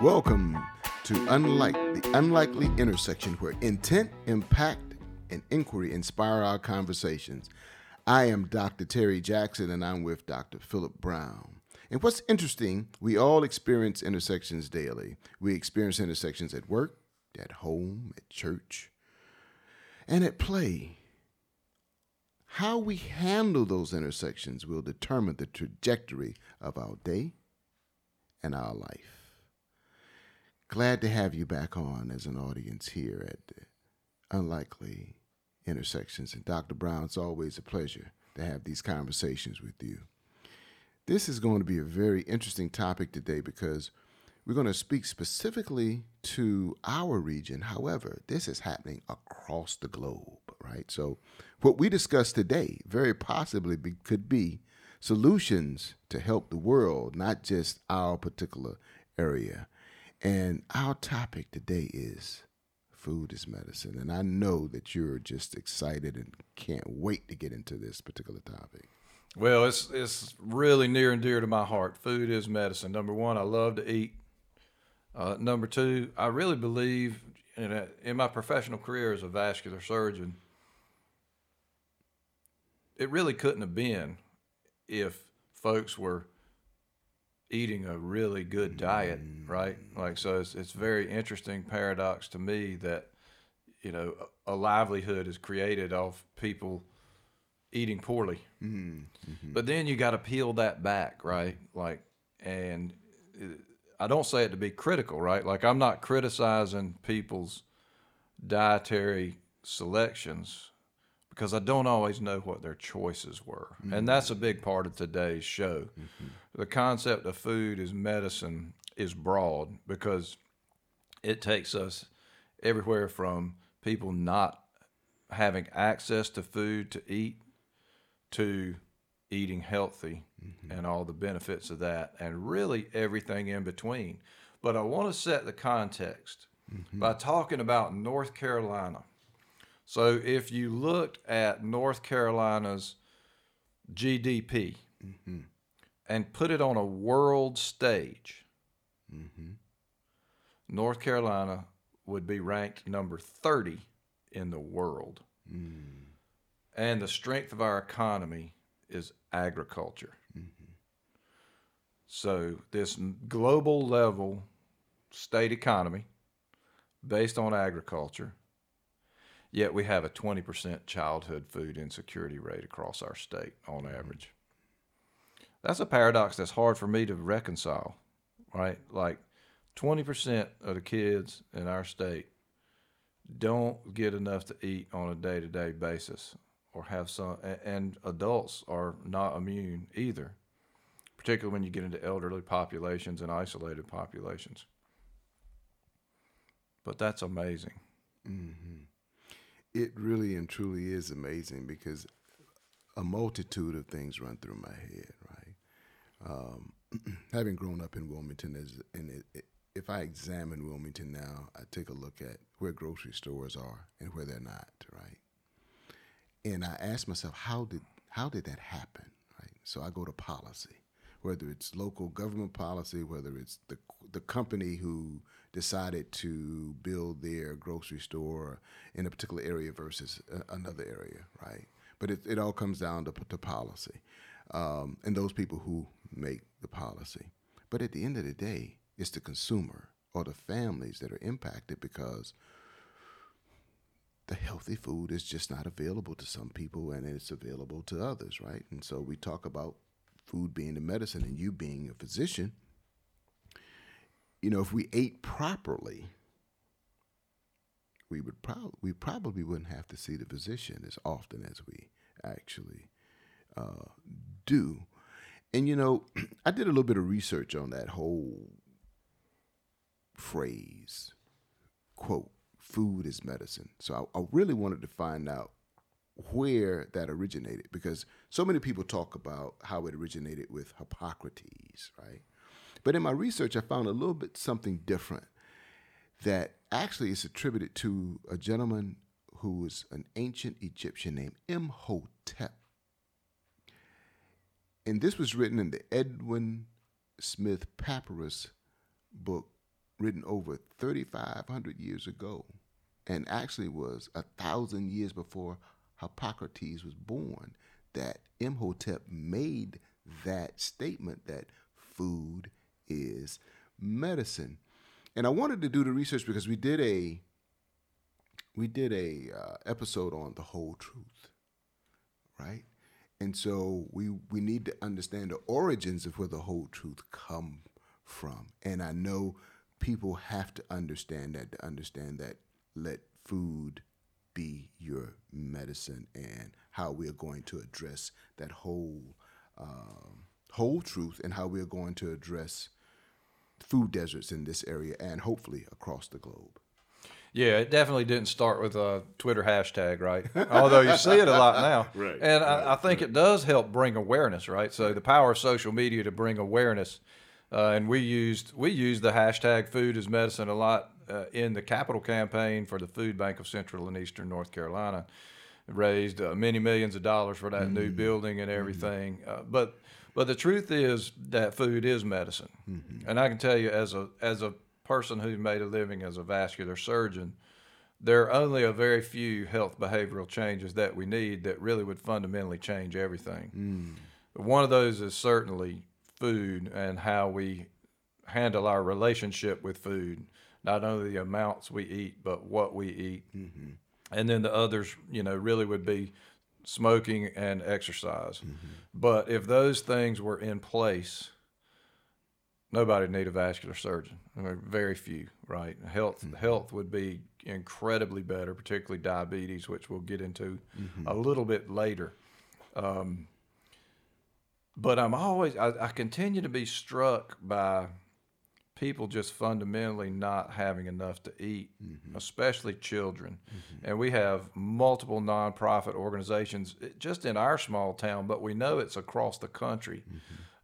Welcome to Unlike, the unlikely intersection where intent, impact, and inquiry inspire our conversations. I am Dr. Terry Jackson and I'm with Dr. Philip Brown. And what's interesting, we all experience intersections daily. We experience intersections at work, at home, at church, and at play. How we handle those intersections will determine the trajectory of our day and our life. Glad to have you back on as an audience here at Unlikely Intersections. And Dr. Brown, it's always a pleasure to have these conversations with you. This is going to be a very interesting topic today because we're going to speak specifically to our region. However, this is happening across the globe, right? So, what we discuss today very possibly be, could be solutions to help the world, not just our particular area. And our topic today is food is medicine. And I know that you're just excited and can't wait to get into this particular topic. Well, it's it's really near and dear to my heart. Food is medicine. Number one, I love to eat. Uh, number two, I really believe in, a, in my professional career as a vascular surgeon, it really couldn't have been if folks were eating a really good diet, mm. right? Like, so it's, it's very interesting paradox to me that, you know, a livelihood is created off people eating poorly. Mm-hmm. mm-hmm. But then you got to peel that back, right? Like, and it, I don't say it to be critical, right? Like, I'm not criticizing people's dietary selections because I don't always know what their choices were. Mm-hmm. And that's a big part of today's show. Mm-hmm. The concept of food as medicine is broad because it takes us everywhere from people not having access to food to eat to eating healthy mm-hmm. and all the benefits of that and really everything in between. But I want to set the context mm-hmm. by talking about North Carolina so if you looked at North Carolina's GDP mm-hmm. and put it on a world stage, mm-hmm. North Carolina would be ranked number 30 in the world. Mm. And the strength of our economy is agriculture. Mm-hmm. So, this global level state economy based on agriculture Yet we have a 20% childhood food insecurity rate across our state on mm-hmm. average. That's a paradox that's hard for me to reconcile, right? Like 20% of the kids in our state don't get enough to eat on a day to day basis or have some, and adults are not immune either, particularly when you get into elderly populations and isolated populations. But that's amazing. Mm-hmm it really and truly is amazing because a multitude of things run through my head, right? Um, having grown up in Wilmington, is, and it, it, if I examine Wilmington now, I take a look at where grocery stores are and where they're not, right? And I ask myself, how did how did that happen, right? So I go to policy, whether it's local government policy, whether it's the the company who decided to build their grocery store in a particular area versus another area, right? But it, it all comes down to, to policy um, and those people who make the policy. But at the end of the day, it's the consumer or the families that are impacted because the healthy food is just not available to some people and it's available to others, right? And so we talk about food being the medicine and you being a physician you know, if we ate properly, we would probably we probably wouldn't have to see the physician as often as we actually uh, do. And you know, I did a little bit of research on that whole phrase, quote, "food is medicine." So I, I really wanted to find out where that originated because so many people talk about how it originated with Hippocrates, right? But in my research, I found a little bit something different that actually is attributed to a gentleman who was an ancient Egyptian named Imhotep. And this was written in the Edwin Smith Papyrus book written over 3,500 years ago, and actually was a thousand years before Hippocrates was born, that Imhotep made that statement that food is medicine. And I wanted to do the research because we did a we did a uh, episode on the whole truth, right? And so we we need to understand the origins of where the whole truth come from. And I know people have to understand that to understand that let food be your medicine and how we are going to address that whole um, whole truth and how we are going to address food deserts in this area and hopefully across the globe. Yeah, it definitely didn't start with a Twitter hashtag, right? Although you see it a lot now. Right, And right, I, I think it does help bring awareness, right? So the power of social media to bring awareness. Uh, and we used we used the hashtag food is medicine a lot uh, in the capital campaign for the Food Bank of Central and Eastern North Carolina. Raised uh, many millions of dollars for that new building and everything. Uh, but but the truth is that food is medicine, mm-hmm. and I can tell you as a as a person who made a living as a vascular surgeon, there are only a very few health behavioral changes that we need that really would fundamentally change everything. Mm. One of those is certainly food and how we handle our relationship with food, not only the amounts we eat, but what we eat. Mm-hmm. And then the others, you know, really would be smoking and exercise. Mm-hmm. But if those things were in place, nobody would need a vascular surgeon. I mean, very few, right? Health mm-hmm. health would be incredibly better, particularly diabetes, which we'll get into mm-hmm. a little bit later. Um, but I'm always I, I continue to be struck by people just fundamentally not having enough to eat, especially children. And we have multiple nonprofit organizations eh, just in our small town, but we know it's across the country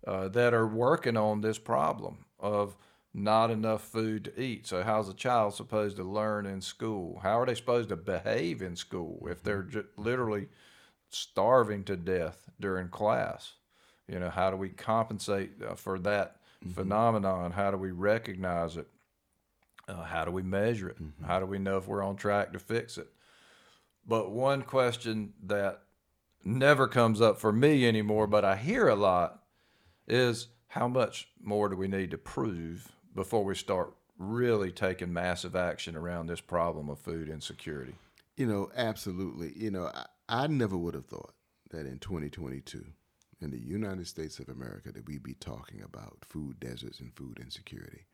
uh, that are working on this problem of not enough food to eat. So, how's a child supposed to learn in school? How are they supposed to behave in school if they're ju- literally starving to death during class? You know, how do we compensate uh, for that phenomenon? How do we recognize it? Uh, how do we measure it? How do we know if we're on track to fix it? But one question that never comes up for me anymore, but I hear a lot, is how much more do we need to prove before we start really taking massive action around this problem of food insecurity? You know, absolutely. You know, I, I never would have thought that in 2022, in the United States of America, that we'd be talking about food deserts and food insecurity.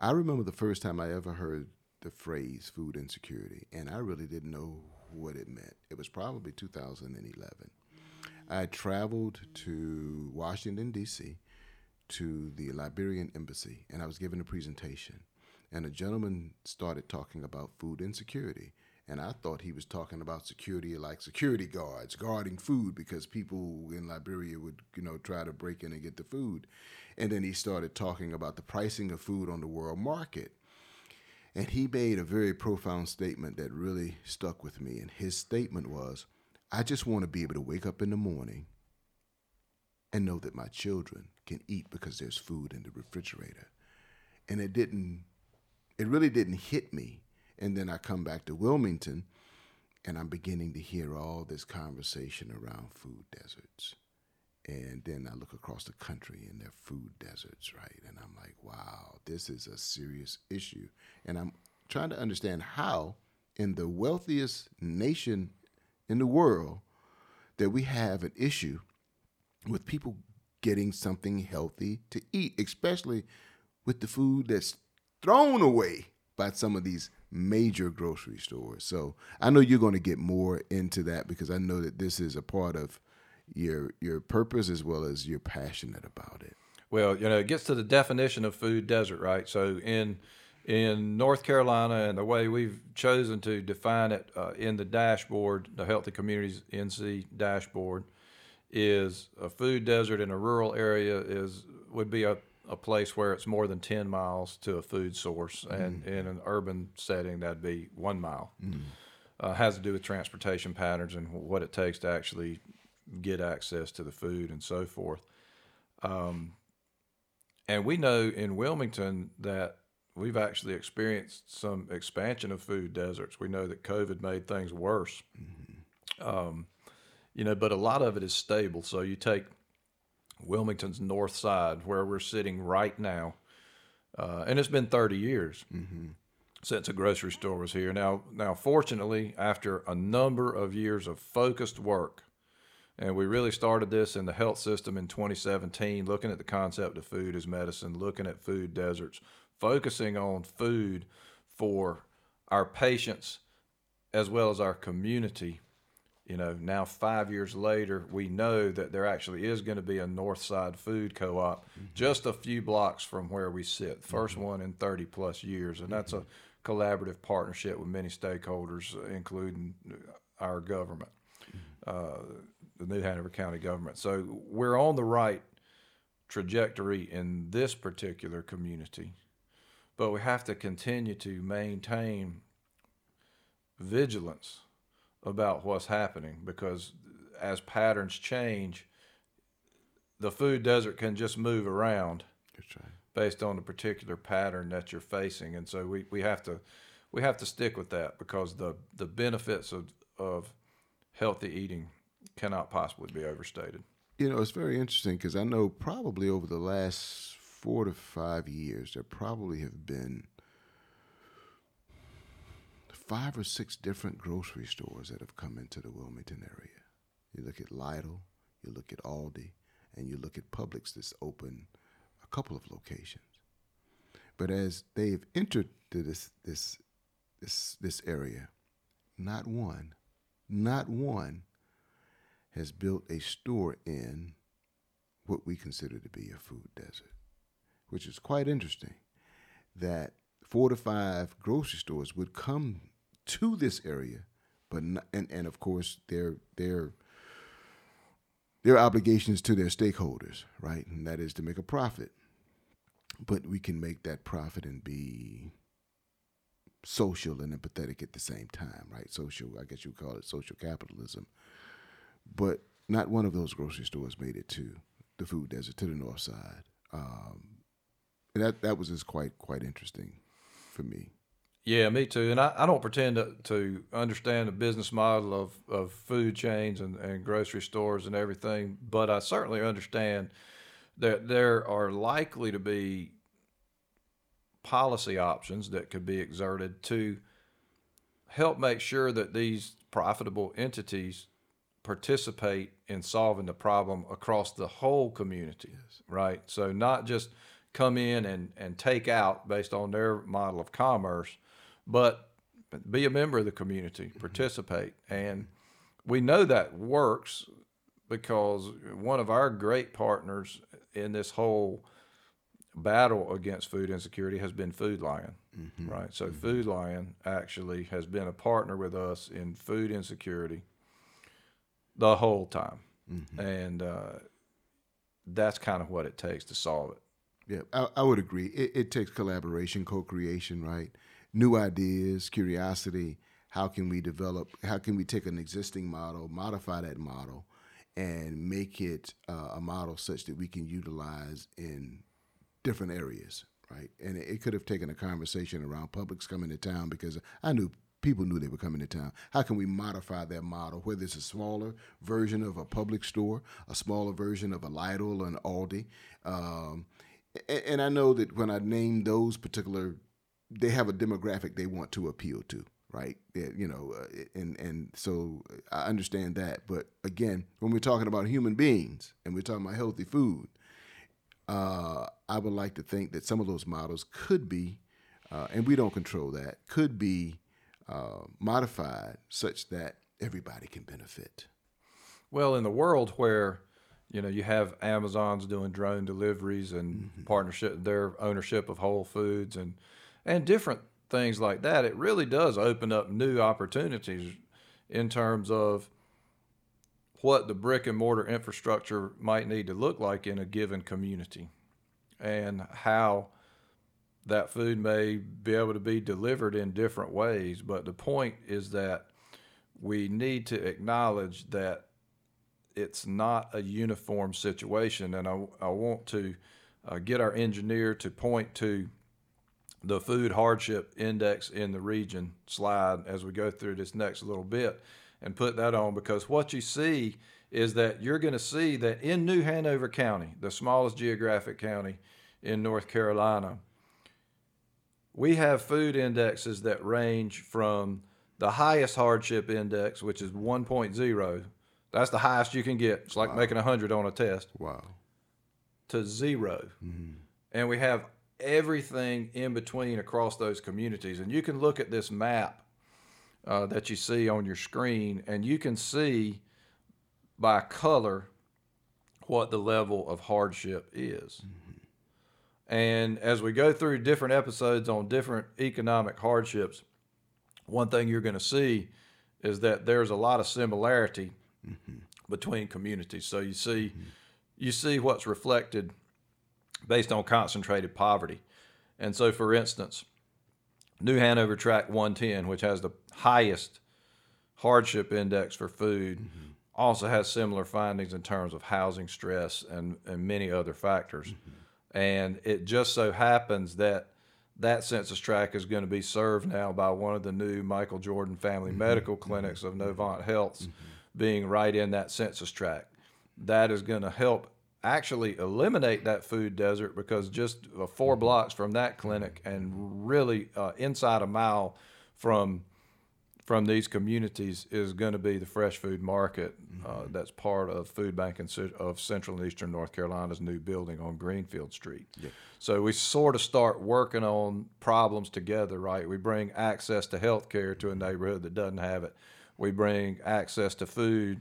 I remember the first time I ever heard the phrase food insecurity, and I really didn't know what it meant. It was probably 2011. I traveled to Washington, D.C., to the Liberian embassy, and I was given a presentation. And a gentleman started talking about food insecurity. And I thought he was talking about security like security guards guarding food because people in Liberia would, you know, try to break in and get the food. And then he started talking about the pricing of food on the world market. And he made a very profound statement that really stuck with me. And his statement was I just want to be able to wake up in the morning and know that my children can eat because there's food in the refrigerator. And it didn't, it really didn't hit me. And then I come back to Wilmington and I'm beginning to hear all this conversation around food deserts. And then I look across the country and they're food deserts, right? And I'm like, wow, this is a serious issue. And I'm trying to understand how, in the wealthiest nation in the world, that we have an issue with people getting something healthy to eat, especially with the food that's thrown away by some of these major grocery stores. So I know you're going to get more into that because I know that this is a part of your your purpose as well as you're passionate about it. Well, you know, it gets to the definition of food desert, right? So in in North Carolina, and the way we've chosen to define it uh, in the dashboard, the Healthy Communities NC dashboard, is a food desert in a rural area is would be a, a place where it's more than ten miles to a food source, and in an urban setting that'd be one mile. Uh, has to do with transportation patterns and what it takes to actually get access to the food and so forth. Um, and we know in Wilmington that we've actually experienced some expansion of food deserts. We know that COVID made things worse. Um, you know, but a lot of it is stable. So you take Wilmington's north side, where we're sitting right now, uh, and it's been 30 years since a grocery store was here. Now, now, fortunately, after a number of years of focused work, and we really started this in the health system in 2017, looking at the concept of food as medicine, looking at food deserts, focusing on food for our patients as well as our community. You know, now five years later, we know that there actually is going to be a North Side Food Co op mm-hmm. just a few blocks from where we sit. Mm-hmm. 1st one in 30 plus years. And that's a mm-hmm. collaborative partnership with many stakeholders, including our government, uh, the New Hanover County government. So we're on the right trajectory in this particular community, but we have to continue to maintain vigilance about what's happening because as patterns change, the food desert can just move around That's right. based on the particular pattern that you're facing, and so we, we have to we have to stick with that because the the benefits of of healthy eating cannot possibly be overstated. You know, it's very interesting because I know probably over the last four to five years, there probably have been five or six different grocery stores that have come into the Wilmington area. You look at Lidl, you look at Aldi, and you look at Publix that's open a couple of locations. But as they've entered this this this this area, not one, not one has built a store in what we consider to be a food desert, which is quite interesting. That four to five grocery stores would come to this area, but not, and and of course their their their obligations to their stakeholders, right, and that is to make a profit. But we can make that profit and be social and empathetic at the same time, right? Social, I guess you would call it social capitalism but not one of those grocery stores made it to the food desert to the north side. Um, and that that was just quite quite interesting for me. Yeah, me too. And I, I don't pretend to, to understand the business model of, of food chains and, and grocery stores and everything, but I certainly understand that there are likely to be policy options that could be exerted to help make sure that these profitable entities participate in solving the problem across the whole community, right? So not just come in and, and take out based on their model of commerce, but be a member of the community, mm-hmm. participate. And we know that works because one of our great partners in this whole battle against food insecurity has been Food Lion, mm-hmm. right? So mm-hmm. Food Lion actually has been a partner with us in food insecurity the whole time, and uh, that's kind of what it takes to solve it. Yeah, I, I would agree. It, it takes collaboration, co-creation, right? New ideas, curiosity. How can we develop? How can we take an existing model, modify that model, and make it uh, a model such that we can utilize in different areas, right? And it, could have taken a conversation around Publix coming to town because I knew people knew they were coming to town. How can we modify that model, whether it's a smaller version of a Publix store, a smaller version of a Lidl or an Aldi? Um, and, and I know that when I name those particular, they have a demographic they want to appeal to, right? You know, uh, and and so I understand that. But again, when we're talking about human beings and we're talking about healthy food, uh, I would like to think that some of those models could be, uh, and we don't control that, could be uh, modified such that everybody can benefit. Well, in the world where you know you have Amazon's doing drone deliveries and partnership, their ownership of Whole Foods and and different things like that, it really does open up new opportunities in terms of what the brick and mortar infrastructure might need to look like in a given community and how that food may be able to be delivered in different ways. But the point is that we need to acknowledge that it's not a uniform situation. And I, I want to uh, get our engineer to point to the food hardship index in the region slide as we go through this next little bit and put that on because what you see is that you're going to see that in New Hanover County, the smallest geographic county in North Carolina, we have food indexes that range from the highest hardship index, which is 1.0. That's the highest you can get. It's like making 100 on a test Wow. to 0 mm-hmm. And we have everything in between across those communities. And you can look at this map uh, that you see on your screen, and you can see by color what the level of hardship is. Mm-hmm. And as we go through different episodes on different economic hardships, one thing you're going to see is that there's a lot of similarity mm-hmm. between communities. So you see, mm-hmm. you see what's reflected based on concentrated poverty. And so, for instance, New Hanover Tract 110, which has the highest hardship index for food, mm-hmm. also has similar findings in terms of housing stress and, and many other factors. Mm-hmm. And it just so happens that that census tract is going to be served now by one of the new Michael Jordan Family mm-hmm. Medical Clinics of Novant Health's being right in that census tract. That is going to help actually eliminate that food desert because just uh, four blocks from that clinic and really uh, inside a mile from from these communities is going to be the fresh food market uh, that's part of Food Bank of Central and Eastern North Carolina's new building on Greenfield Street. So we sort of start working on problems together, right? We bring access to health care to a neighborhood that doesn't have it. We bring access to food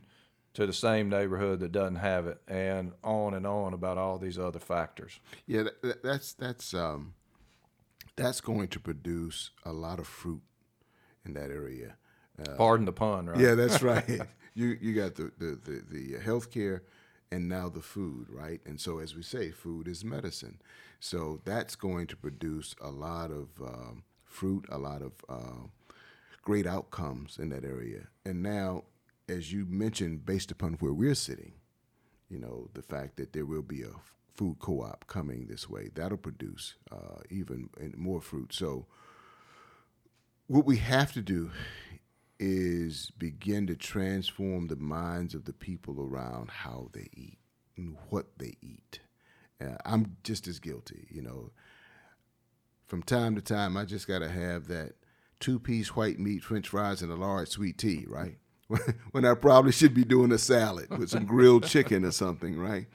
to the same neighborhood that doesn't have it, and on and on about all these other factors. Yeah, that, that- that's that's um, that's going to produce a lot of fruit in that area. Pardon the pun, right? Yeah, that's right. you you got the the the, the healthcare and now the food, right? And so, as we say, food is medicine. So that's going to produce a lot of um, fruit, a lot of uh, great outcomes in that area. And now, as you mentioned, based upon where we're sitting, you know, the fact that there will be a food co-op coming this way, that'll produce uh, even more fruit. So, what we have to do is begin to transform the minds of the people around how they eat and what they eat. Uh, I'm just as guilty, you know. From time to time, I just got to have that two piece white meat, french fries, and a large sweet tea, right? when I probably should be doing a salad with some grilled chicken or something, right?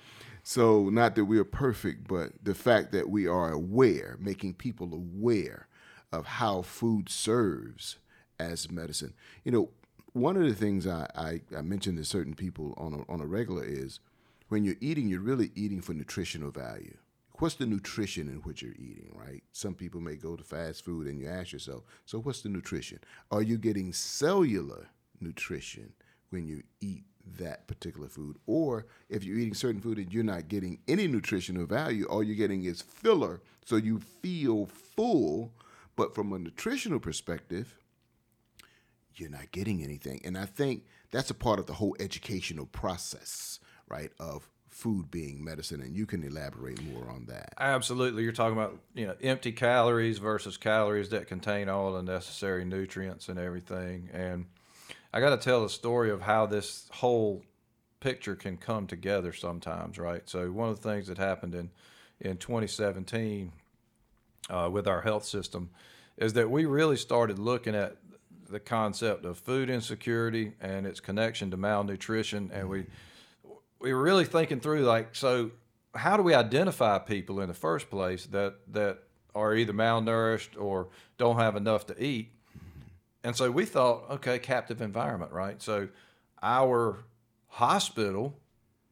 So, not that we're perfect, but the fact that we are aware, making people aware of how food serves as medicine. You know, one of the things I, I, I mention to certain people on a, on a regular is when you're eating, you're really eating for nutritional value. What's the nutrition in what you're eating, right? Some people may go to fast food and you ask yourself, so what's the nutrition? Are you getting cellular nutrition when you eat that particular food? Or if you're eating certain food and you're not getting any nutritional value, all you're getting is filler, so you feel full, but from a nutritional perspective, you're not getting anything. And I think that's a part of the whole educational process, right, of food being medicine. And you can elaborate more on that. Absolutely. You're talking about, you know, empty calories versus calories that contain all the necessary nutrients and everything. And I got to tell the story of how this whole picture can come together sometimes, right? So one of the things that happened in in 2017 uh, with our health system is that we really started looking at the concept of food insecurity and its connection to malnutrition, and we we were really thinking through like, so how do we identify people in the first place that that are either malnourished or don't have enough to eat? And so we thought, okay, captive environment, right? So our hospital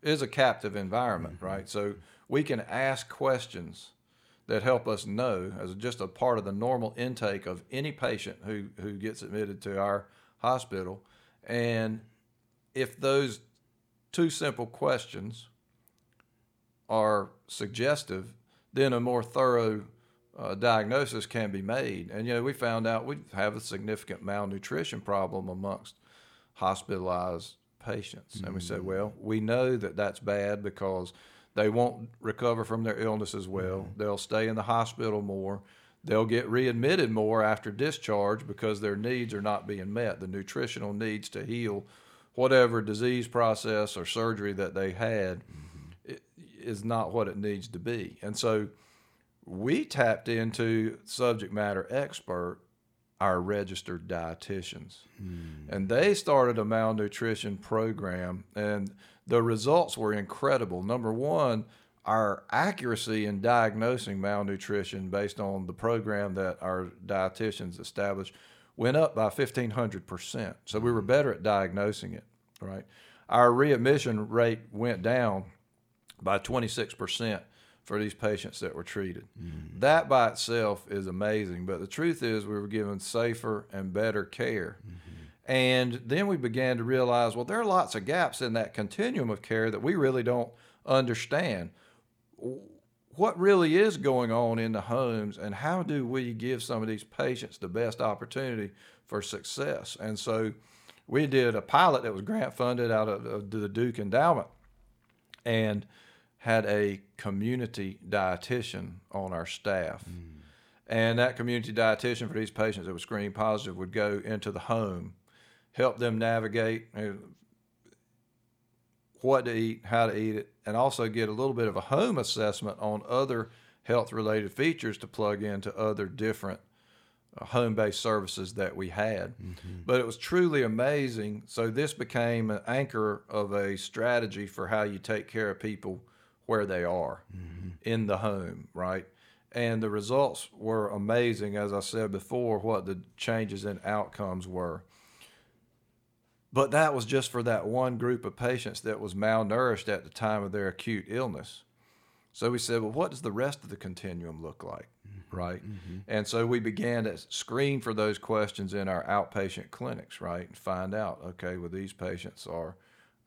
is a captive environment, mm-hmm. right? So we can ask questions that help us know as just a part of the normal intake of any patient who, who gets admitted to our hospital. And if those two simple questions are suggestive, then a more thorough uh, diagnosis can be made. And you know, we found out we have a significant malnutrition problem amongst hospitalized patients, and we said, well, we know that that's bad because they won't recover from their illness as well. They'll stay in the hospital more. they'll get readmitted more after discharge because their needs are not being met. The nutritional needs to heal whatever disease process or surgery that they had mm-hmm. is not what it needs to be. And so we tapped into subject matter expert our registered dietitians. Mm. And they started a malnutrition program and the results were incredible. Number 1, our accuracy in diagnosing malnutrition based on the program that our dietitians established went up by 1500%. So we were better at diagnosing it, right? Our readmission rate went down by 26% for these patients that were treated. Mm-hmm. That by itself is amazing, but the truth is we were given safer and better care. Mm-hmm. And then we began to realize, well, there are lots of gaps in that continuum of care that we really don't understand. What really is going on in the homes, and how do we give some of these patients the best opportunity for success? And so we did a pilot that was grant funded out of the Duke Endowment. And had a community dietitian on our staff. Mm. And that community dietitian for these patients that were screened positive would go into the home, help them navigate what to eat, how to eat it, and also get a little bit of a home assessment on other health related features to plug into other different uh, home based services that we had. Mm-hmm. But it was truly amazing. So, this became an anchor of a strategy for how you take care of people where they are mm-hmm. in the home, right? And the results were amazing, as I said before, what the changes in outcomes were. But that was just for that one group of patients that was malnourished at the time of their acute illness. So we said, well, what does the rest of the continuum look like? Mm-hmm. Right. Mm-hmm. And so we began to screen for those questions in our outpatient clinics, right? And find out, okay, well, these patients are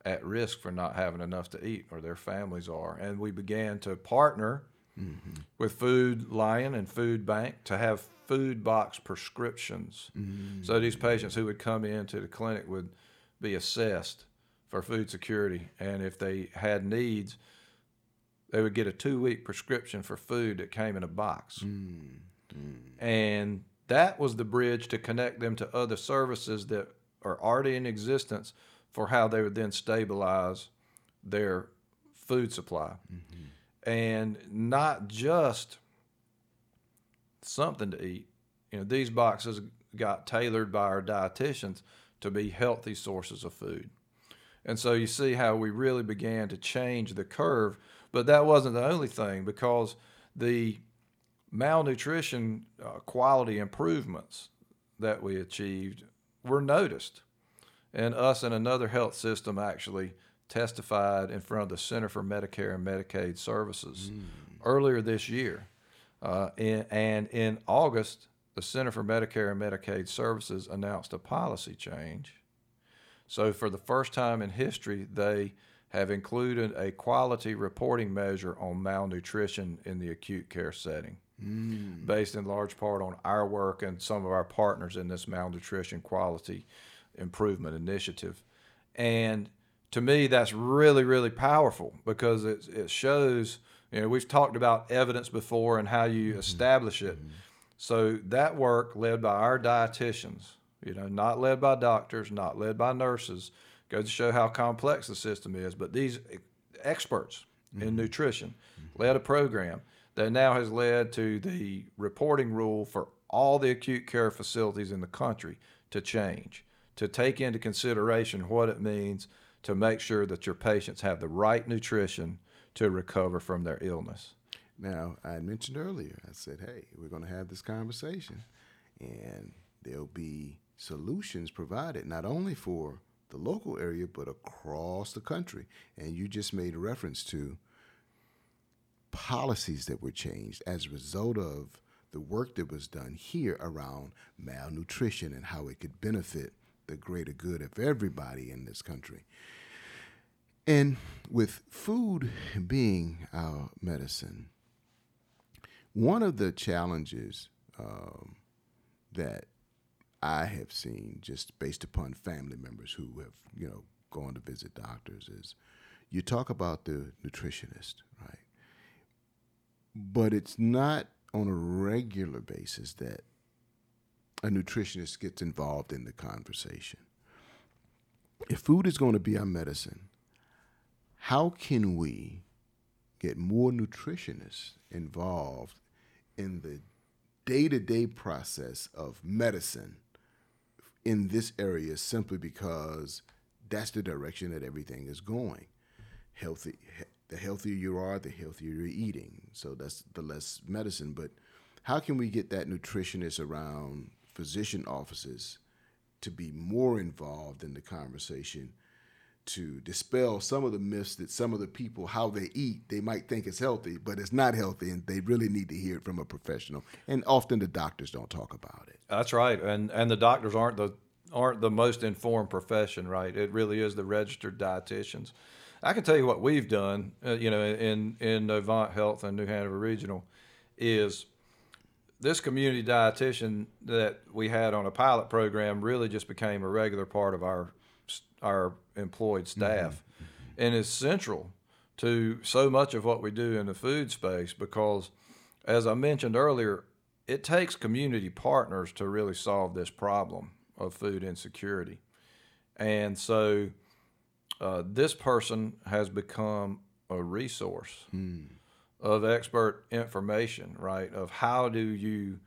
at risk for not having enough to eat, or their families are. And we began to partner mm-hmm. with Food Lion and Food Bank to have food box prescriptions. Mm-hmm. So these patients who would come into the clinic would be assessed for food security, and if they had needs, they would get a two week prescription for food that came in a box. Mm-hmm. And that was the bridge to connect them to other services that are already in existence for how they would then stabilize their food supply. Mm-hmm. And not just something to eat. You know, these boxes got tailored by our dietitians to be healthy sources of food. And so you see how we really began to change the curve. But that wasn't the only thing because the malnutrition uh, quality improvements that we achieved were noticed and us and another health system actually testified in front of the Center for Medicare and Medicaid Services mm. earlier this year. Uh, in, and in August, the Center for Medicare and Medicaid Services announced a policy change. So, for the first time in history, they have included a quality reporting measure on malnutrition in the acute care setting, mm. based in large part on our work and some of our partners in this malnutrition quality improvement initiative. And to me, that's really, really powerful because it, it shows, you know, we've talked about evidence before and how you mm-hmm. establish it. Mm-hmm. So that work led by our dietitians, you know, not led by doctors, not led by nurses, goes to show how complex the system is. But these experts mm-hmm. in nutrition mm-hmm. led a program that now has led to the reporting rule for all the acute care facilities in the country to change to take into consideration what it means to make sure that your patients have the right nutrition to recover from their illness. Now, I mentioned earlier, I said, hey, we're going to have this conversation, and there'll be solutions provided not only for the local area, but across the country. And you just made reference to policies that were changed as a result of the work that was done here around malnutrition and how it could benefit the greater good of everybody in this country. And with food being our medicine, one of the challenges um, that I have seen, just based upon family members who have, you know, gone to visit doctors, is you talk about the nutritionist, right? But it's not on a regular basis that a nutritionist gets involved in the conversation. If food is going to be our medicine, how can we get more nutritionists involved in the day to day process of medicine in this area simply because that's the direction that everything is going? Healthy, the healthier you are, the healthier you're eating. So that's the less medicine. But how can we get that nutritionist around physician offices to be more involved in the conversation to dispel some of the myths that some of the people how they eat they might think it's healthy but it's not healthy and they really need to hear it from a professional. And often the doctors don't talk about it. That's right and and the doctors aren't the aren't the most informed profession right? It really is the registered dietitians. I can tell you what we've done uh, you know in in novant health and new hanover regional is this community dietitian that we had on a pilot program really just became a regular part of our our employed staff. Mm-hmm. and is central to so much of what we do in the food space because as I mentioned earlier it takes community partners to really solve this problem of food insecurity. And so uh, this person has become a resource mm of expert information, right? Of how do you,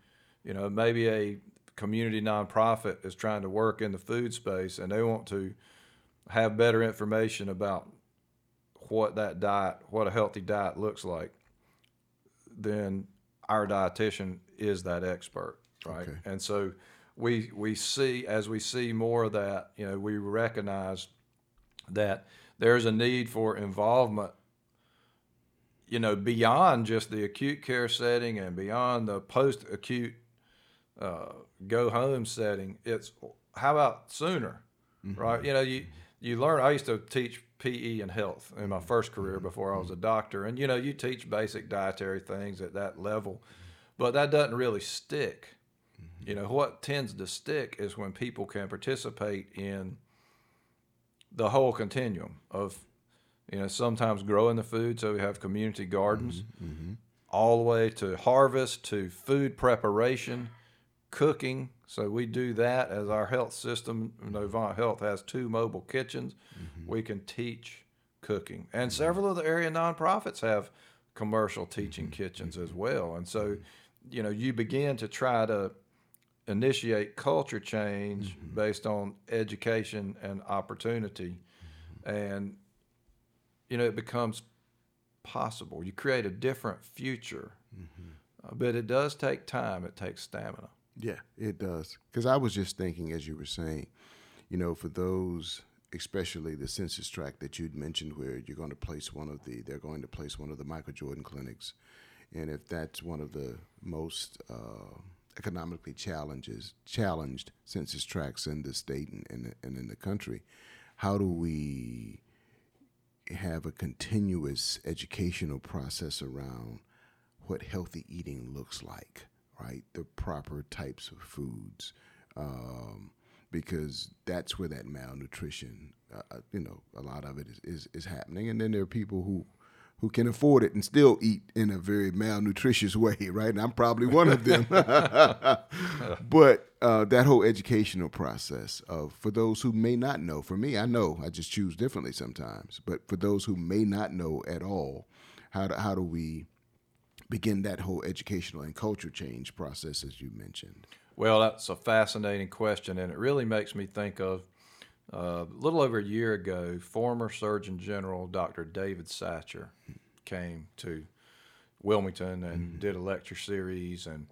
you know, maybe a community nonprofit is trying to work in the food space and they want to have better information about what that diet, what a healthy diet looks like, then our dietitian is that expert, right? Okay. And so we we see as we see more of that, you know, we recognize that there's a need for involvement you know, beyond just the acute care setting and beyond the post acute uh, go home setting, it's how about sooner, mm-hmm. right? You know, you you learn. I used to teach PE and health in my first career mm-hmm. before I was a doctor, and you know, you teach basic dietary things at that level, but that doesn't really stick. Mm-hmm. You know, what tends to stick is when people can participate in the whole continuum of you know, sometimes growing the food. So we have community gardens, mm-hmm, mm-hmm. all the way to harvest, to food preparation, cooking. So we do that as our health system. Novant Health has two mobile kitchens. Mm-hmm. We can teach cooking, and mm-hmm. several of the area nonprofits have commercial teaching mm-hmm. kitchens as well. And so, you know, you begin to try to initiate culture change mm-hmm. based on education and opportunity. And you know, it becomes possible. You create a different future. Mm-hmm. Uh, but it does take time, it takes stamina. Yeah, it does. Because I was just thinking, as you were saying, you know, for those, especially the census tract that you'd mentioned, where you're going to place one of the, they're going to place one of the Michael Jordan clinics. And if that's one of the most uh, economically challenges, challenged census tracts in the state and, and, and in the country, how do we have a continuous educational process around what healthy eating looks like, right? The proper types of foods, um, because that's where that malnutrition, uh, uh you know, a lot of it is, is, is happening. And then there are people who who can afford it and still eat in a very malnutritious way, right? And I'm probably one of them. but uh, that whole educational process of for those who may not know, for me, I know I just choose differently sometimes. But for those who may not know at all, how do, how do we begin that whole educational and culture change process as you mentioned? Well, that's a fascinating question, and it really makes me think of uh, a little over a year ago, former Surgeon General Dr. David Satcher came to Wilmington and mm-hmm. did a lecture series, and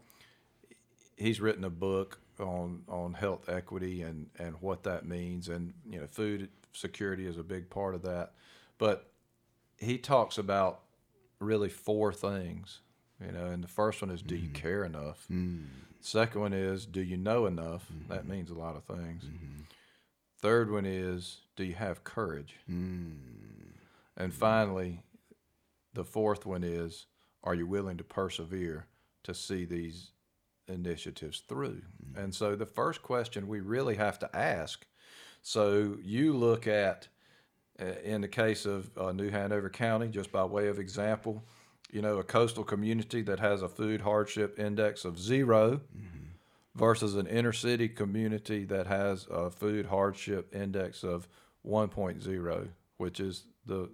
he's written a book on on health equity and and what that means, and you know, food security is a big part of that. But he talks about really four things, you know, and the first one is, do you mm-hmm. care enough? Mm. Second one is, do you know enough? Mm-hmm. That means a lot of things. Mm-hmm. Third one is, do you have courage? Mm. And finally, the fourth one is, are you willing to persevere to see these initiatives through? Mm. And so the first question we really have to ask so you look at, uh, in the case of uh, New Hanover County, just by way of example, you know, a coastal community that has a food hardship index of 0 versus an inner city community that has a food hardship index of 1.0, which is the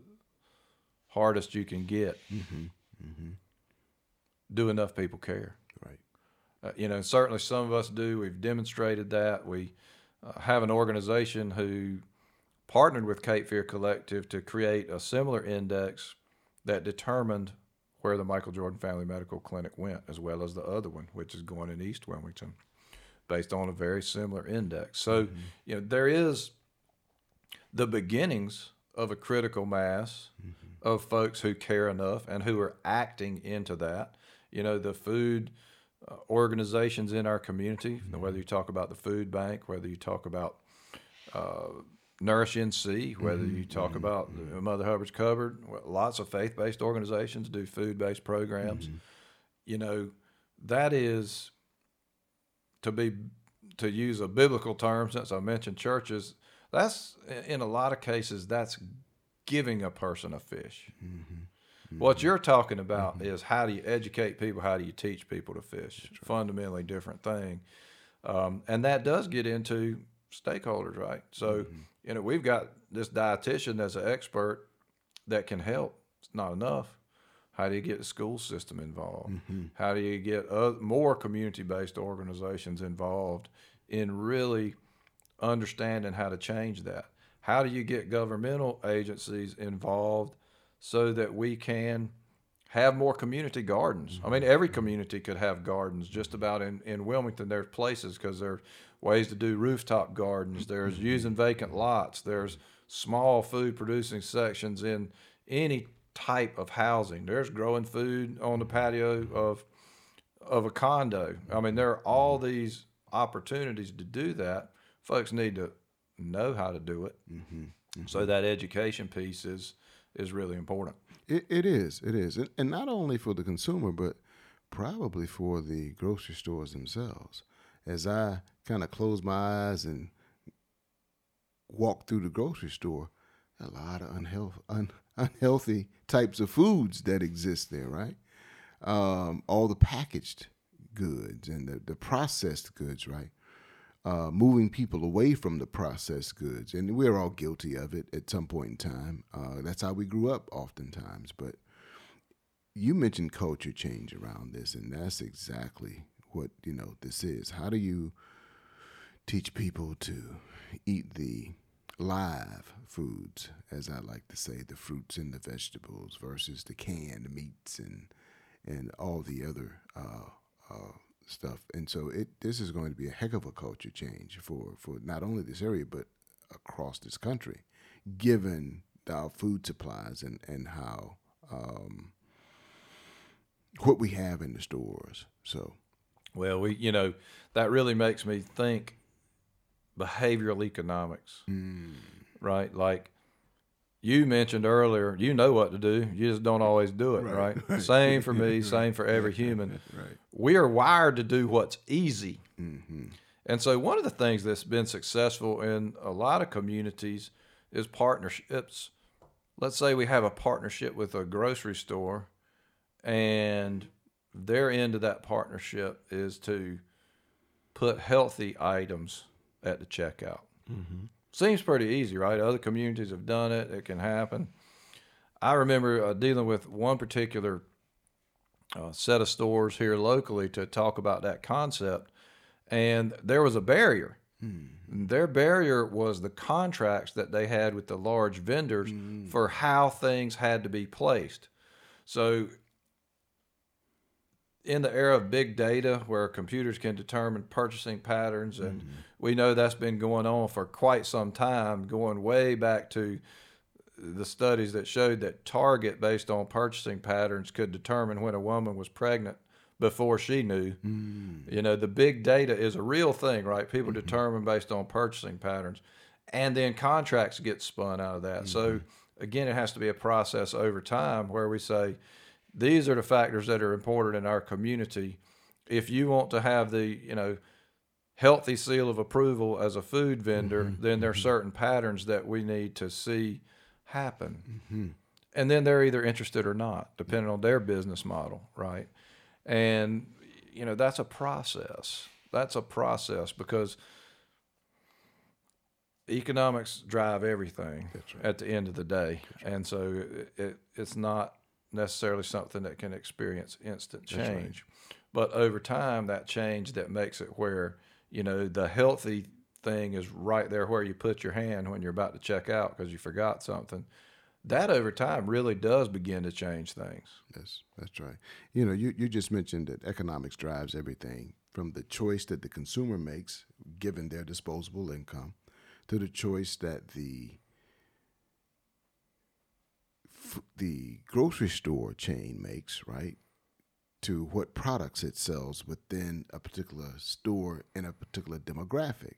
hardest you can get. Do enough people care? Right. Uh, you know, certainly some of us do. We've demonstrated that. We uh, have an organization who partnered with Cape Fear Collective to create a similar index that determined where the Michael Jordan Family Medical Clinic went, as well as the other one, which is going in East Wilmington, based on a very similar index. So, mm-hmm. you know, there is the beginnings of a critical mass mm-hmm. of folks who care enough and who are acting into that. You know, the food uh, organizations in our community, mm-hmm. whether you talk about the food bank, whether you talk about uh, Nourish NC, whether you talk about the Mother Hubbard's Cupboard, lots of faith based organizations do food based programs. You know, that is to be to use a biblical term since I mentioned churches, that's in a lot of cases that's giving a person a fish. Mm-hmm. What mm-hmm. you're talking about mm-hmm. is how do you educate people, how do you teach people to fish? Fundamentally different thing. Um, and that does get into stakeholders, right? So, you know, we've got this dietitian as an expert that can help. It's not enough. How do you get the school system involved? How do you get uh, more community based organizations involved in really understanding how to change that? How do you get governmental agencies involved so that we can have more community gardens? I mean, every community could have gardens. Just about in, in Wilmington, there's places because there's ways to do rooftop gardens. There's using vacant lots. There's small food producing sections in any type of housing. There's growing food on the patio of of a condo. I mean, there are all these opportunities to do that. Folks need to know how to do it. Mm-hmm, mm-hmm. So that education piece is is really important. It, it is. It is. And, and not only for the consumer, but probably for the grocery stores themselves. As I kind of close my eyes and walk through the grocery store, a lot of unhealth, un, unhealthy types of foods that exist there, right? Um, all the packaged goods and the, the processed goods, right? uh, moving people away from the processed goods. And we're all guilty of it at some point in time. Uh, that's how we grew up, oftentimes. But you mentioned culture change around this, and that's exactly what you know this is. How do you teach people to eat the live foods, as I like to say, the fruits and the vegetables versus the canned meats and and all the other uh, uh, stuff. And so it this is going to be a heck of a culture change for for not only this area but across this country, given our food supplies and and how um, what we have in the stores. So Well, we you know that really makes me think behavioral economics, mm. right? Like you mentioned earlier, you know what to do, you just don't always do it, right? Same for me, same for every human. right. We are wired to do what's easy. Mm-hmm. And so, one of the things that's been successful in a lot of communities is partnerships. Let's say we have a partnership with a grocery store, and their end of that partnership is to put healthy items at the checkout. Seems pretty easy, right? Other communities have done it, it can happen. I remember uh, dealing with one particular uh, set of stores here locally to talk about that concept, and there was a barrier. And Their barrier was the contracts that they had with the large vendors for how things had to be placed. So, in the era of big data, where computers can determine purchasing patterns, and mm-hmm. we know that's been going on for quite some time, going way back to the studies that showed that Target, based on purchasing patterns, could determine when a woman was pregnant before she knew. Mm. You know, the big data is a real thing, right? People mm-hmm. determine based on purchasing patterns, and then contracts get spun out of that. So mm-hmm. again, it has to be a process over time where we say these are the factors that are important in our community. If you want to have the, you know, healthy seal of approval as a food vendor, mm-hmm. then there are mm-hmm. certain patterns that we need to see happen. Mm-hmm. and then they're either interested or not, depending on their business model, right? And you know that's a process. That's a process because economics drive everything right. at the end of the day, and so it, it, it's not necessarily something that can experience instant right. change. But over time, that change that makes it where you know the healthy thing is right there where you put your hand when you're about to check out because you forgot something. That over time really does begin to change things. Yes, that's right. You know, you, you just mentioned that economics drives everything from the choice that the consumer makes given their disposable income to the choice that the the grocery store chain makes, right? To what products it sells within a particular store in a particular demographic.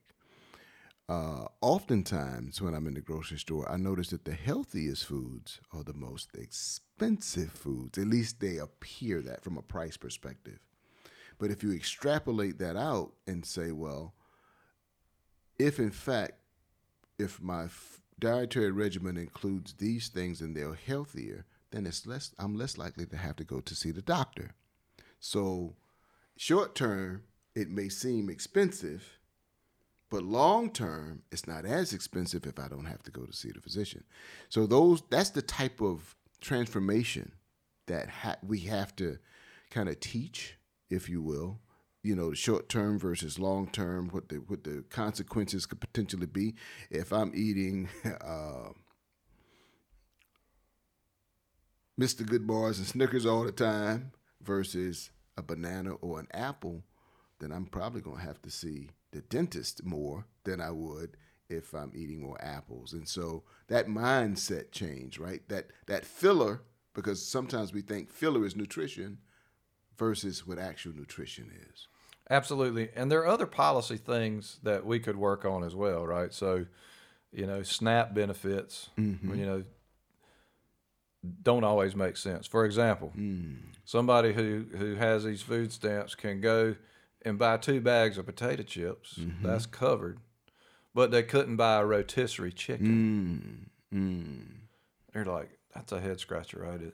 Uh, oftentimes, when I'm in the grocery store, I notice that the healthiest foods are the most expensive foods. At least they appear that from a price perspective. But if you extrapolate that out and say, well, if in fact, if my dietary regimen includes these things and they're healthier, then it's less. I'm less likely to have to go to see the doctor. So, short term, it may seem expensive but long term, it's not as expensive if I don't have to go to see the physician. So those that's the type of transformation that ha- we have to kind of teach, if you will. You know, the short term versus long term, what the what the consequences could potentially be if I'm eating uh, Mr. Goodbars and Snickers all the time versus a banana or an apple, then I'm probably gonna have to see the dentist more than I would if I'm eating more apples. And so that mindset change, right? That that filler, because sometimes we think filler is nutrition versus what actual nutrition is. Absolutely. And there are other policy things that we could work on as well, right? So, you know, SNAP benefits, Mm-hmm. you know, don't always make sense. For example, Mm. somebody who, who has these food stamps can go and buy two bags of potato chips. Mm-hmm. That's covered. But they couldn't buy a rotisserie chicken. Mm. Mm. They're like, that's a head scratcher, right? It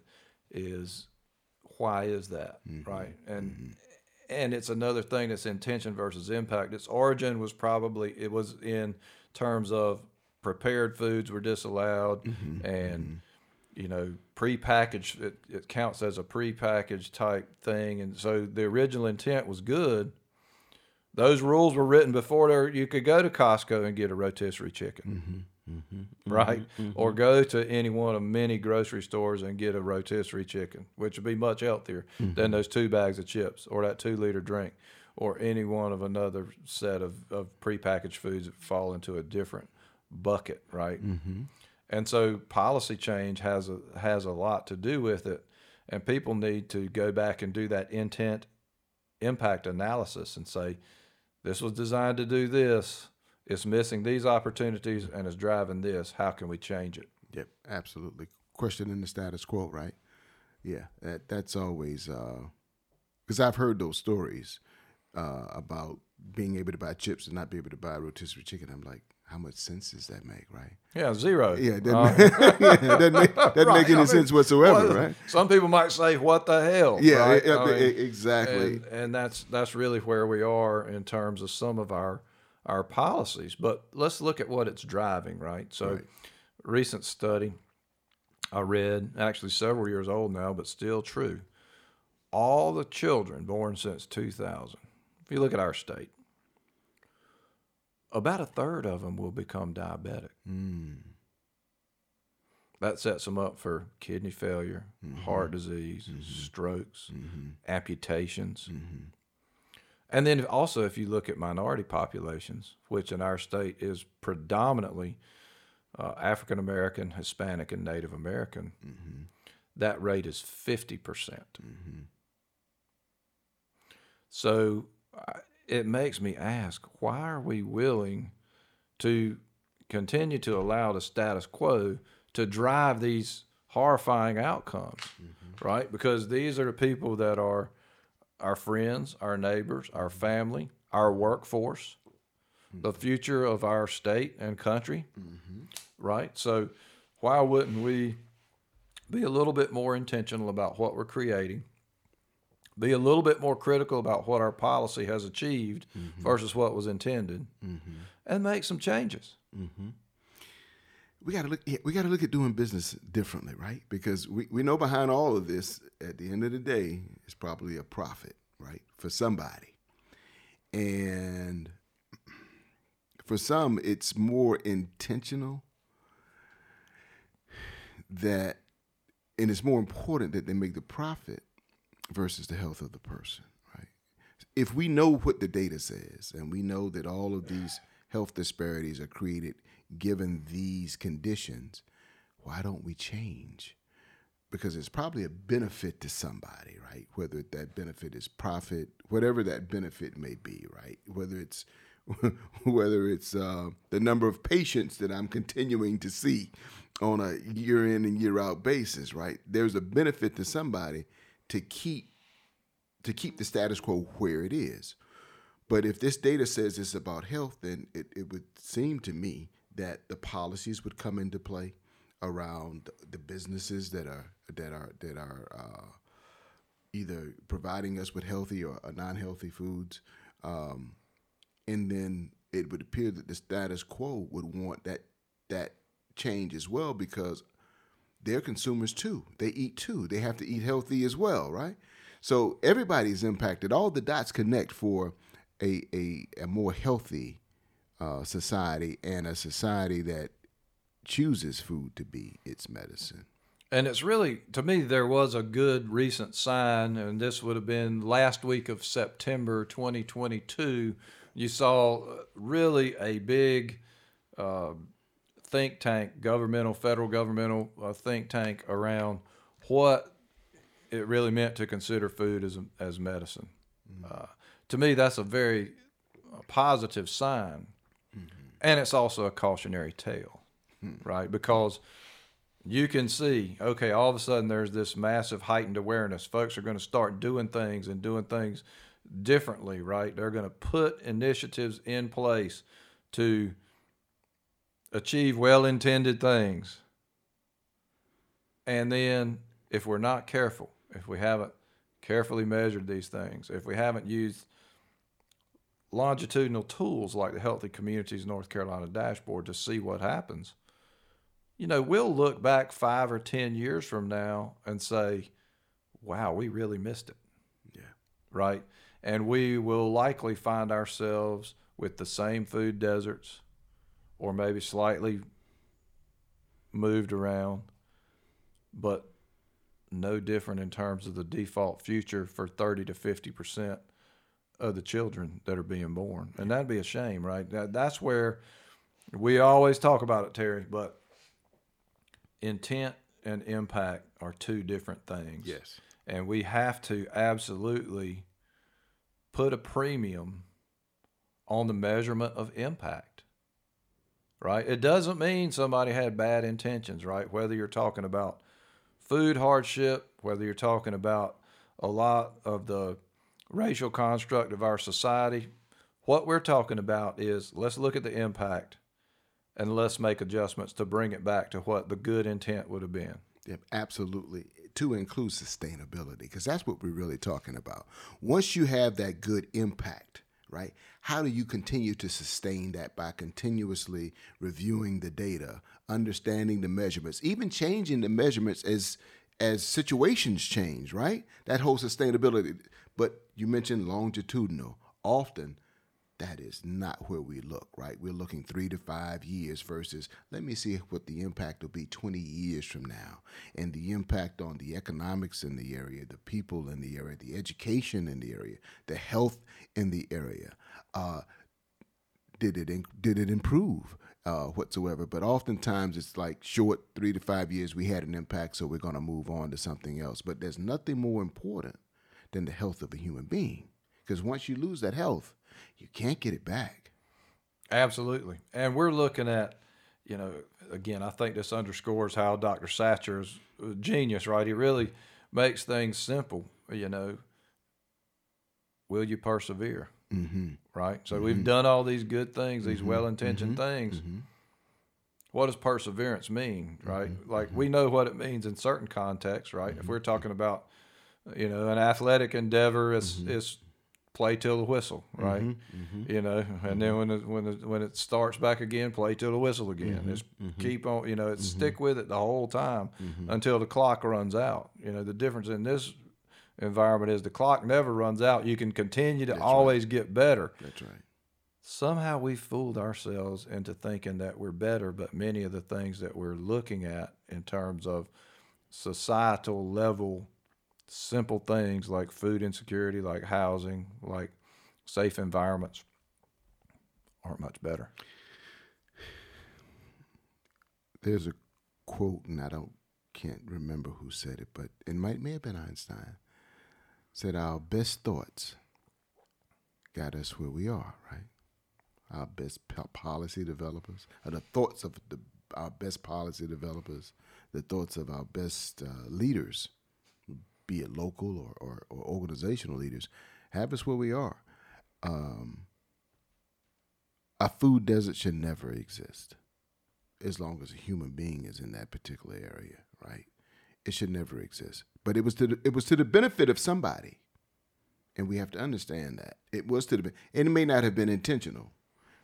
is why is that? Mm-hmm. Right. And and it's another thing that's intention versus impact. Its origin was probably it was in terms of prepared foods were disallowed Mm-hmm. and you know prepackaged it, it counts as a prepackaged type thing. And so the original intent was good. Those rules were written before there, you could go to Costco and get a rotisserie chicken Mm-hmm. right? Mm-hmm. Mm-hmm. Or go to any one of many grocery stores and get a rotisserie chicken, which would be much healthier than those two bags of chips or that two liter drink or any one of another set of, of prepackaged foods that fall into a different bucket, right? And so policy change has a has a lot to do with it, and people need to go back and do that intent impact analysis and say, this was designed to do this. It's missing these opportunities and is driving this. How can we change it? Yep, absolutely. Questioning the status quo, right? Yeah, that that's always because I've heard those stories uh, about being able to buy chips and not be able to buy rotisserie chicken. I'm like, how much sense does that make, right? Yeah, zero. Yeah, it doesn't, Uh, yeah, doesn't make, doesn't Right, make any I mean, sense whatsoever, well, right? Some people might say, "What the hell?" Yeah, right? yeah, I mean, exactly. and, and that's that's really where we are in terms of some of our our policies. But let's look at what it's driving, right? So, Right. recent study I read, actually several years old now, but still true. All the children born since 2000, if you look at our state, about a third of them will become diabetic. Mm. That sets them up for kidney failure, Mm-hmm. heart disease, strokes, amputations. Mm-hmm. And then also, if you look at minority populations, which in our state is predominantly uh, African American, Hispanic, and Native American, Mm-hmm. that rate is 50%. percent So it makes me ask why are we willing to continue to allow the status quo to drive these horrifying outcomes, right? Because these are the people that are our friends, our neighbors, our family, our workforce, the future of our state and country, right? So why wouldn't we be a little bit more intentional about what we're creating, be a little bit more critical about what our policy has achieved mm-hmm. versus what was intended, mm-hmm. and make some changes. Mm-hmm. We got to look. We got to look at doing business differently, right? Because we, we know behind all of this, at the end of the day, is probably a profit, right, for somebody, and for some, it's more intentional. That, and it's more important that they make the profit versus the health of the person, right? If we know what the data says, and we know that all of these health disparities are created given these conditions, why don't we change? Because it's probably a benefit to somebody, right? Whether that benefit is profit, whatever that benefit may be, right? Whether it's whether it's uh, the number of patients that I'm continuing to see on a year in and year out basis, right? There's a benefit to somebody to keep to keep the status quo where it is. But if this data says it's about health, then it, it would seem to me that the policies would come into play around the businesses that are that are that are uh, either providing us with healthy or, non-healthy foods, um, and then it would appear that the status quo would want that that change as well because they're consumers too. They eat too. They have to eat healthy as well, right? So everybody's impacted. All the dots connect for a a, a more healthy uh, society and a society that chooses food to be its medicine. And it's really, to me, there was a good recent sign, and this would have been last week of September 2022. You saw uh, really a big uh, think tank, governmental, federal governmental uh, think tank around what it really meant to consider food as, as medicine. Uh, to me, that's a very uh, positive sign. And it's also a cautionary tale, hmm. right? Because you can see, okay, all of a sudden there's this massive heightened awareness. Folks are going to start doing things and doing things differently, right? They're going to put initiatives in place to achieve well intended things. And then, if we're not careful, if we haven't carefully measured these things, if we haven't used longitudinal tools like the Healthy Communities North Carolina dashboard to see what happens, you know, we'll look back five or 10 years from now and say, wow, we really missed it. Yeah. Right. And we will likely find ourselves with the same food deserts or maybe slightly moved around, but no different in terms of the default future for 30 to 50% of the children that are being born. And that'd be a shame, right? That, that's where we always talk about it, Terry, but intent and impact are two different things. Yes. And we have to absolutely put a premium on the measurement of impact. Right? It doesn't mean somebody had bad intentions, right? Whether you're talking about food hardship, whether you're talking about a lot of the racial construct of our society, what we're talking about is let's look at the impact and let's make adjustments to bring it back to what the good intent would have been. Yep, absolutely. To include sustainability, because that's what we're really talking about. Once you have that good impact, right? How do you continue to sustain that by continuously reviewing the data, understanding the measurements, even changing the measurements as as situations change, right? That whole sustainability. You mentioned longitudinal. Often that is not where we look, right? We're looking three to five years versus let me see what the impact will be 20 years from now and the impact on the economics in the area, the people in the area, the education in the area, the health in the area. Uh, did it did it improve uh, whatsoever? But oftentimes it's like short three to five years we had an impact, so we're going to move on to something else. But there's nothing more important than the health of a human being because once you lose that health, you can't get it back. Absolutely. And we're looking at, you know, again, I think this underscores how Dr. Satcher is a genius, right? He really makes things simple, you know. Will you persevere? Mm-hmm. Right? So we've done all these good things, these well intentioned things. Mm-hmm. what does perseverance mean, right? Mm-hmm. Like we know what it means in certain contexts, right? Mm-hmm. If we're talking about, you know, an athletic endeavor, is mm-hmm. is play till the whistle, right? Mm-hmm. Mm-hmm. You know, and then when it, when it, when it starts back again, play till the whistle again. Just keep on, you know, it's stick with it the whole time until the clock runs out. You know, the difference in this environment is the clock never runs out. You can continue to That's always right. get better. That's right somehow we fooled ourselves into thinking that we're better, but many of the things that we're looking at in terms of societal level simple things like food insecurity, like housing, like safe environments aren't much better. There's a quote, and I don't can't remember who said it, but it might may have been Einstein. Said our best thoughts got us where we are, right? our best policy developers, or the thoughts of the, our best policy developers, the thoughts of our best uh, leaders, be it local or, or, or, organizational leaders, have us where we are. Um, a food desert should never exist as long as a human being is in that particular area, right? It should never exist. But it was to the, it was to the benefit of somebody. And we have to understand that. It was to the and it may not have been intentional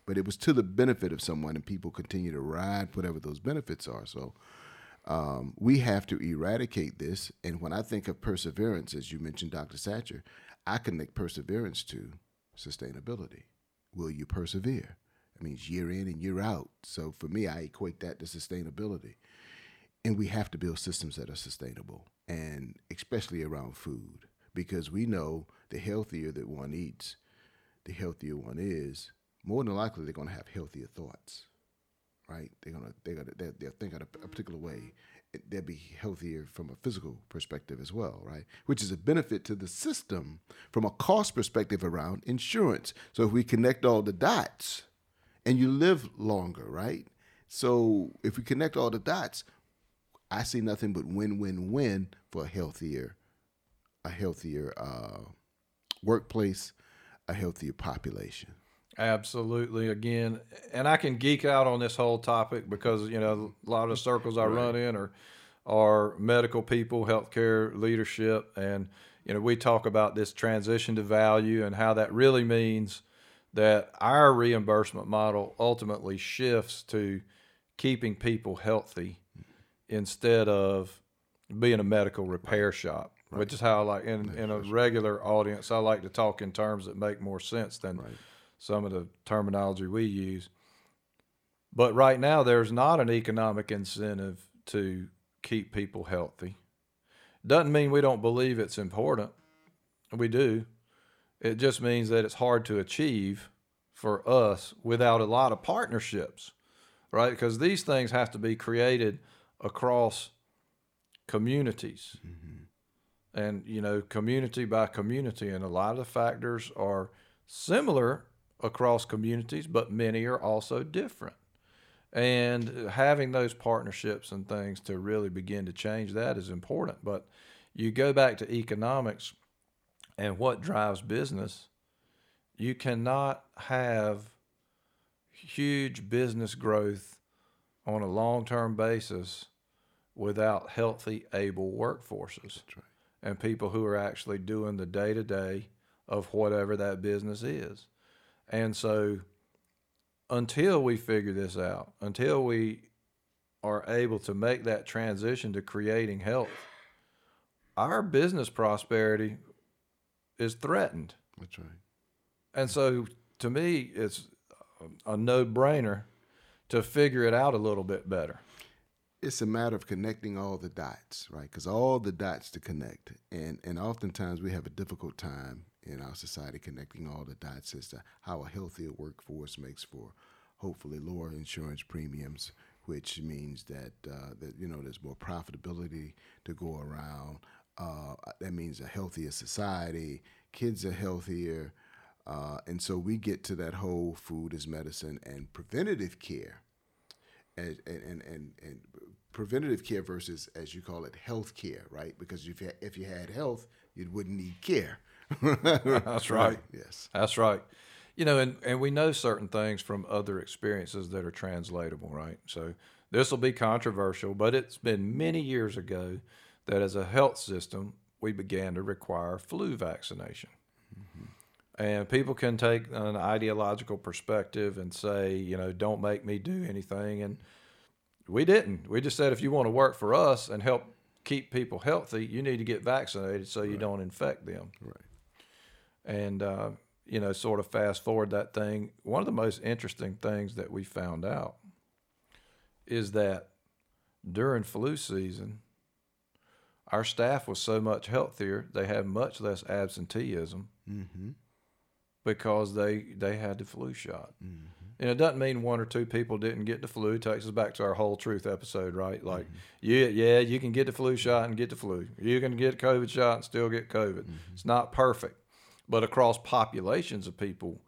but it was to the benefit of someone, and people continue to ride whatever those benefits are. So um, we have to eradicate this. And when I think of perseverance, as you mentioned, Dr. Satcher, I connect perseverance to sustainability. Will you persevere? It means year in and year out. So for me, I equate that to sustainability. And we have to build systems that are sustainable, and especially around food, because we know the healthier that one eats, the healthier one is, more than likely they're going to have healthier thoughts, right? They're gonna they're gonna they're, thinking a, a particular way. They'll be healthier from a physical perspective as well, right? Which is a benefit to the system from a cost perspective around insurance. So if we connect all the dots, and you live longer, right? So if we connect all the dots, I see nothing but win-win-win for a healthier, a healthier uh, workplace, a healthier population. Absolutely. Again, and I can geek out on this whole topic because you know a lot of the circles I right. run in are are medical people, healthcare leadership, and you know we talk about this transition to value and how that really means that our reimbursement model ultimately shifts to keeping people healthy instead of being a medical repair shop, right. which is how I like in, in a regular audience. I like to talk in terms that make more sense than. Right some of the terminology we use. But right now, there's not an economic incentive to keep people healthy. Doesn't mean we don't believe it's important. We do. It just means that it's hard to achieve for us without a lot of partnerships, right? Because these things have to be created across communities. Mm-hmm. And, you know, community by community. And a lot of the factors are similar across communities, but many are also different. And having those partnerships and things to really begin to change that is important. But you go back to economics and what drives business, you cannot have huge business growth on a long term basis without healthy, able workforces right. and people who are actually doing the day to day of whatever that business is. And so until we figure this out, until we are able to make that transition to creating health, our business prosperity is threatened. That's right. And so to me, it's a no brainer to figure it out a little bit better. It's a matter of connecting all the dots, right? Because all the dots to connect, and and oftentimes we have a difficult time in our society, connecting all the dots as to how a healthier workforce makes for hopefully lower insurance premiums, which means that uh, that you know there's more profitability to go around. Uh, that means a healthier society. Kids are healthier, uh, and so we get to that whole food as medicine and preventative care, and and and, and preventative care versus as you call it health care, right? Because if you, if you had health, you wouldn't need care. That's right. right. Yes. That's right. You know, and, and we know certain things from other experiences that are translatable, right? So this will be controversial, but it's been many years ago that as a health system, we began to require flu vaccination. Mm-hmm. And people can take an ideological perspective and say, you know, don't make me do anything. And we didn't. We just said if you want to work for us and help keep people healthy, you need to get vaccinated so you don't infect them. Right. And, uh, you know, sort of fast forward that thing. One of the most interesting things that we found out is that during flu season, our staff was so much healthier, they had much less absenteeism Mm-hmm. because they they had the flu shot. Mm-hmm. And it doesn't mean one or two people didn't get the flu. It takes us back to our whole truth episode, right? Like, yeah, yeah, you can get the flu shot and get the flu. You can get a COVID shot and still get COVID. It's not perfect, but across populations of people,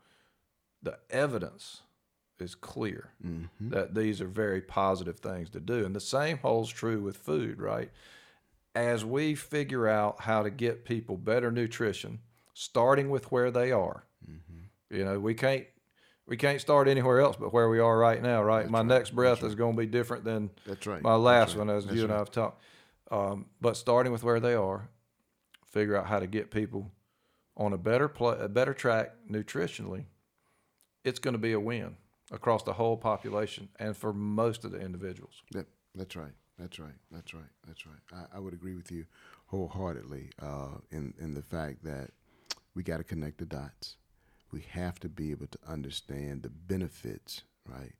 the evidence is clear Mm-hmm. that these are very positive things to do. And the same holds true with food, right? As we figure out how to get people better nutrition, starting with where they are. You know, we can't we can't start anywhere else but where we are right now, right? my next breath is going to be different than That's right. my last That's one, as That's you and I have talked. Um, but starting with where they are, figure out how to get people on a better pla a better track nutritionally. It's going to be a win across the whole population and for most of the individuals. That, that's right. That's right. That's right. That's right. I, I would agree with you wholeheartedly uh, in in the fact that we got to connect the dots. We have to be able to understand the benefits, right?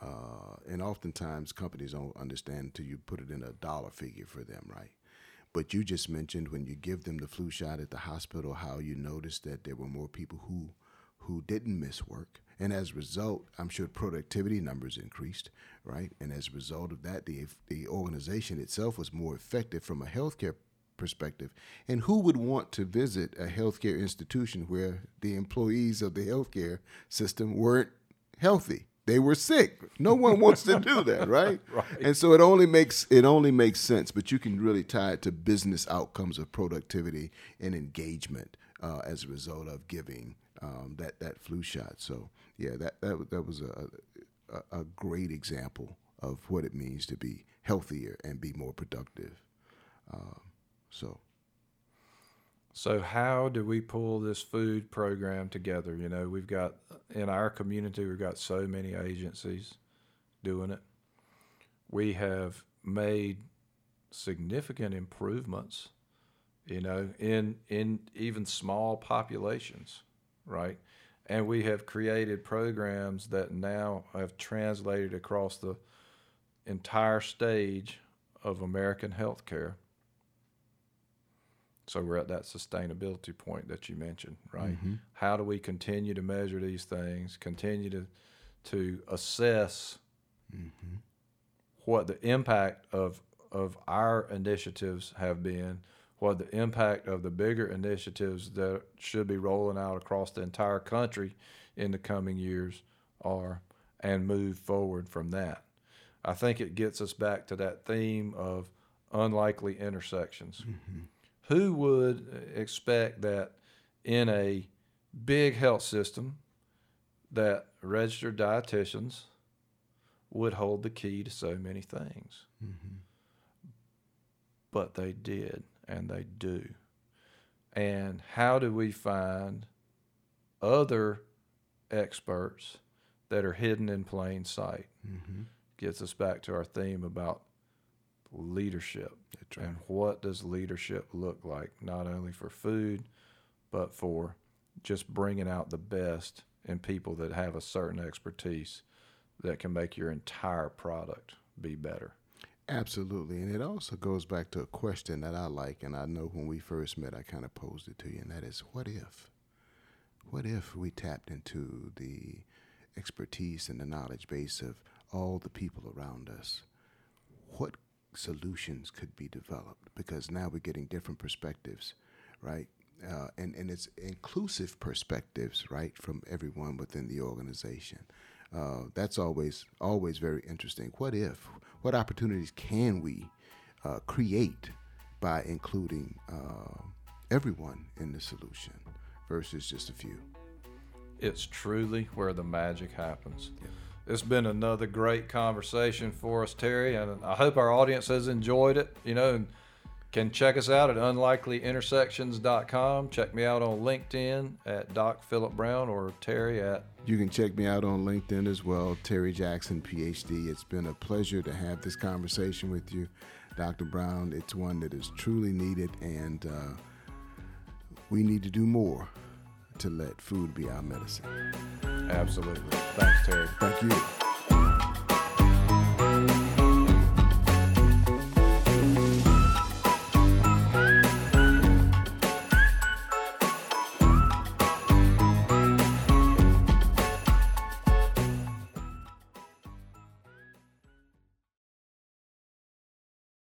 Uh, and oftentimes companies don't understand until you put it in a dollar figure for them, right? But you just mentioned when you give them the flu shot at the hospital, how you noticed that there were more people who who didn't miss work. And as a result, I'm sure productivity numbers increased, right? And as a result of that, the the organization itself was more effective from a healthcare perspective. And who would want to visit a healthcare institution where the employees of the healthcare system weren't healthy? They were sick. No one wants to do that, right? Right. And so it only makes it only makes sense, but you can really tie it to business outcomes of productivity and engagement uh, as a result of giving um, that that flu shot. So yeah, that that that was a, a a great example of what it means to be healthier and be more productive. Um, so So how do we pull this food program together? You know, we've got in our community we've got so many agencies doing it. We have made significant improvements, you know, in in even small populations, right? And we have created programs that now have translated across the entire stage of American healthcare. So we're at that sustainability point that you mentioned, right? Mm-hmm. How do we continue to measure these things, continue to to assess mm-hmm. what the impact of of our initiatives have been, what the impact of the bigger initiatives that should be rolling out across the entire country in the coming years are, and move forward from that. I think it gets us back to that theme of unlikely intersections. Mm-hmm. Who would expect that in a big health system that registered dietitians would hold the key to so many things? Mm-hmm. But they did, and they do. And how do we find other experts that are hidden in plain sight? Mm-hmm. Gets us back to our theme about leadership. Right. And what does leadership look like, not only for food, but for just bringing out the best in people that have a certain expertise that can make your entire product be better. Absolutely. And it also goes back to a question that I like. And I know when we first met, I kind of posed it to you. And that is what if? What if we tapped into the expertise and the knowledge base of all the people around us? What solutions could be developed? Because now we're getting different perspectives, right? Uh, and, and it's inclusive perspectives, right, from everyone within the organization. Uh, that's always always very interesting. What if? What opportunities can we uh, create by including uh, everyone in the solution versus just a few? It's truly where the magic happens. It's been another great conversation for us, Terry, and I hope our audience has enjoyed it. You know, and can check us out at unlikelyintersections.com. Check me out on LinkedIn at Doc Philip Brown or Terry at. You can check me out on LinkedIn as well, Terry Jackson, PhD. It's been a pleasure to have this conversation with you, Dr. Brown. It's one that is truly needed, and uh, we need to do more to let food be our medicine. Absolutely. Thanks, Terry. Thank you.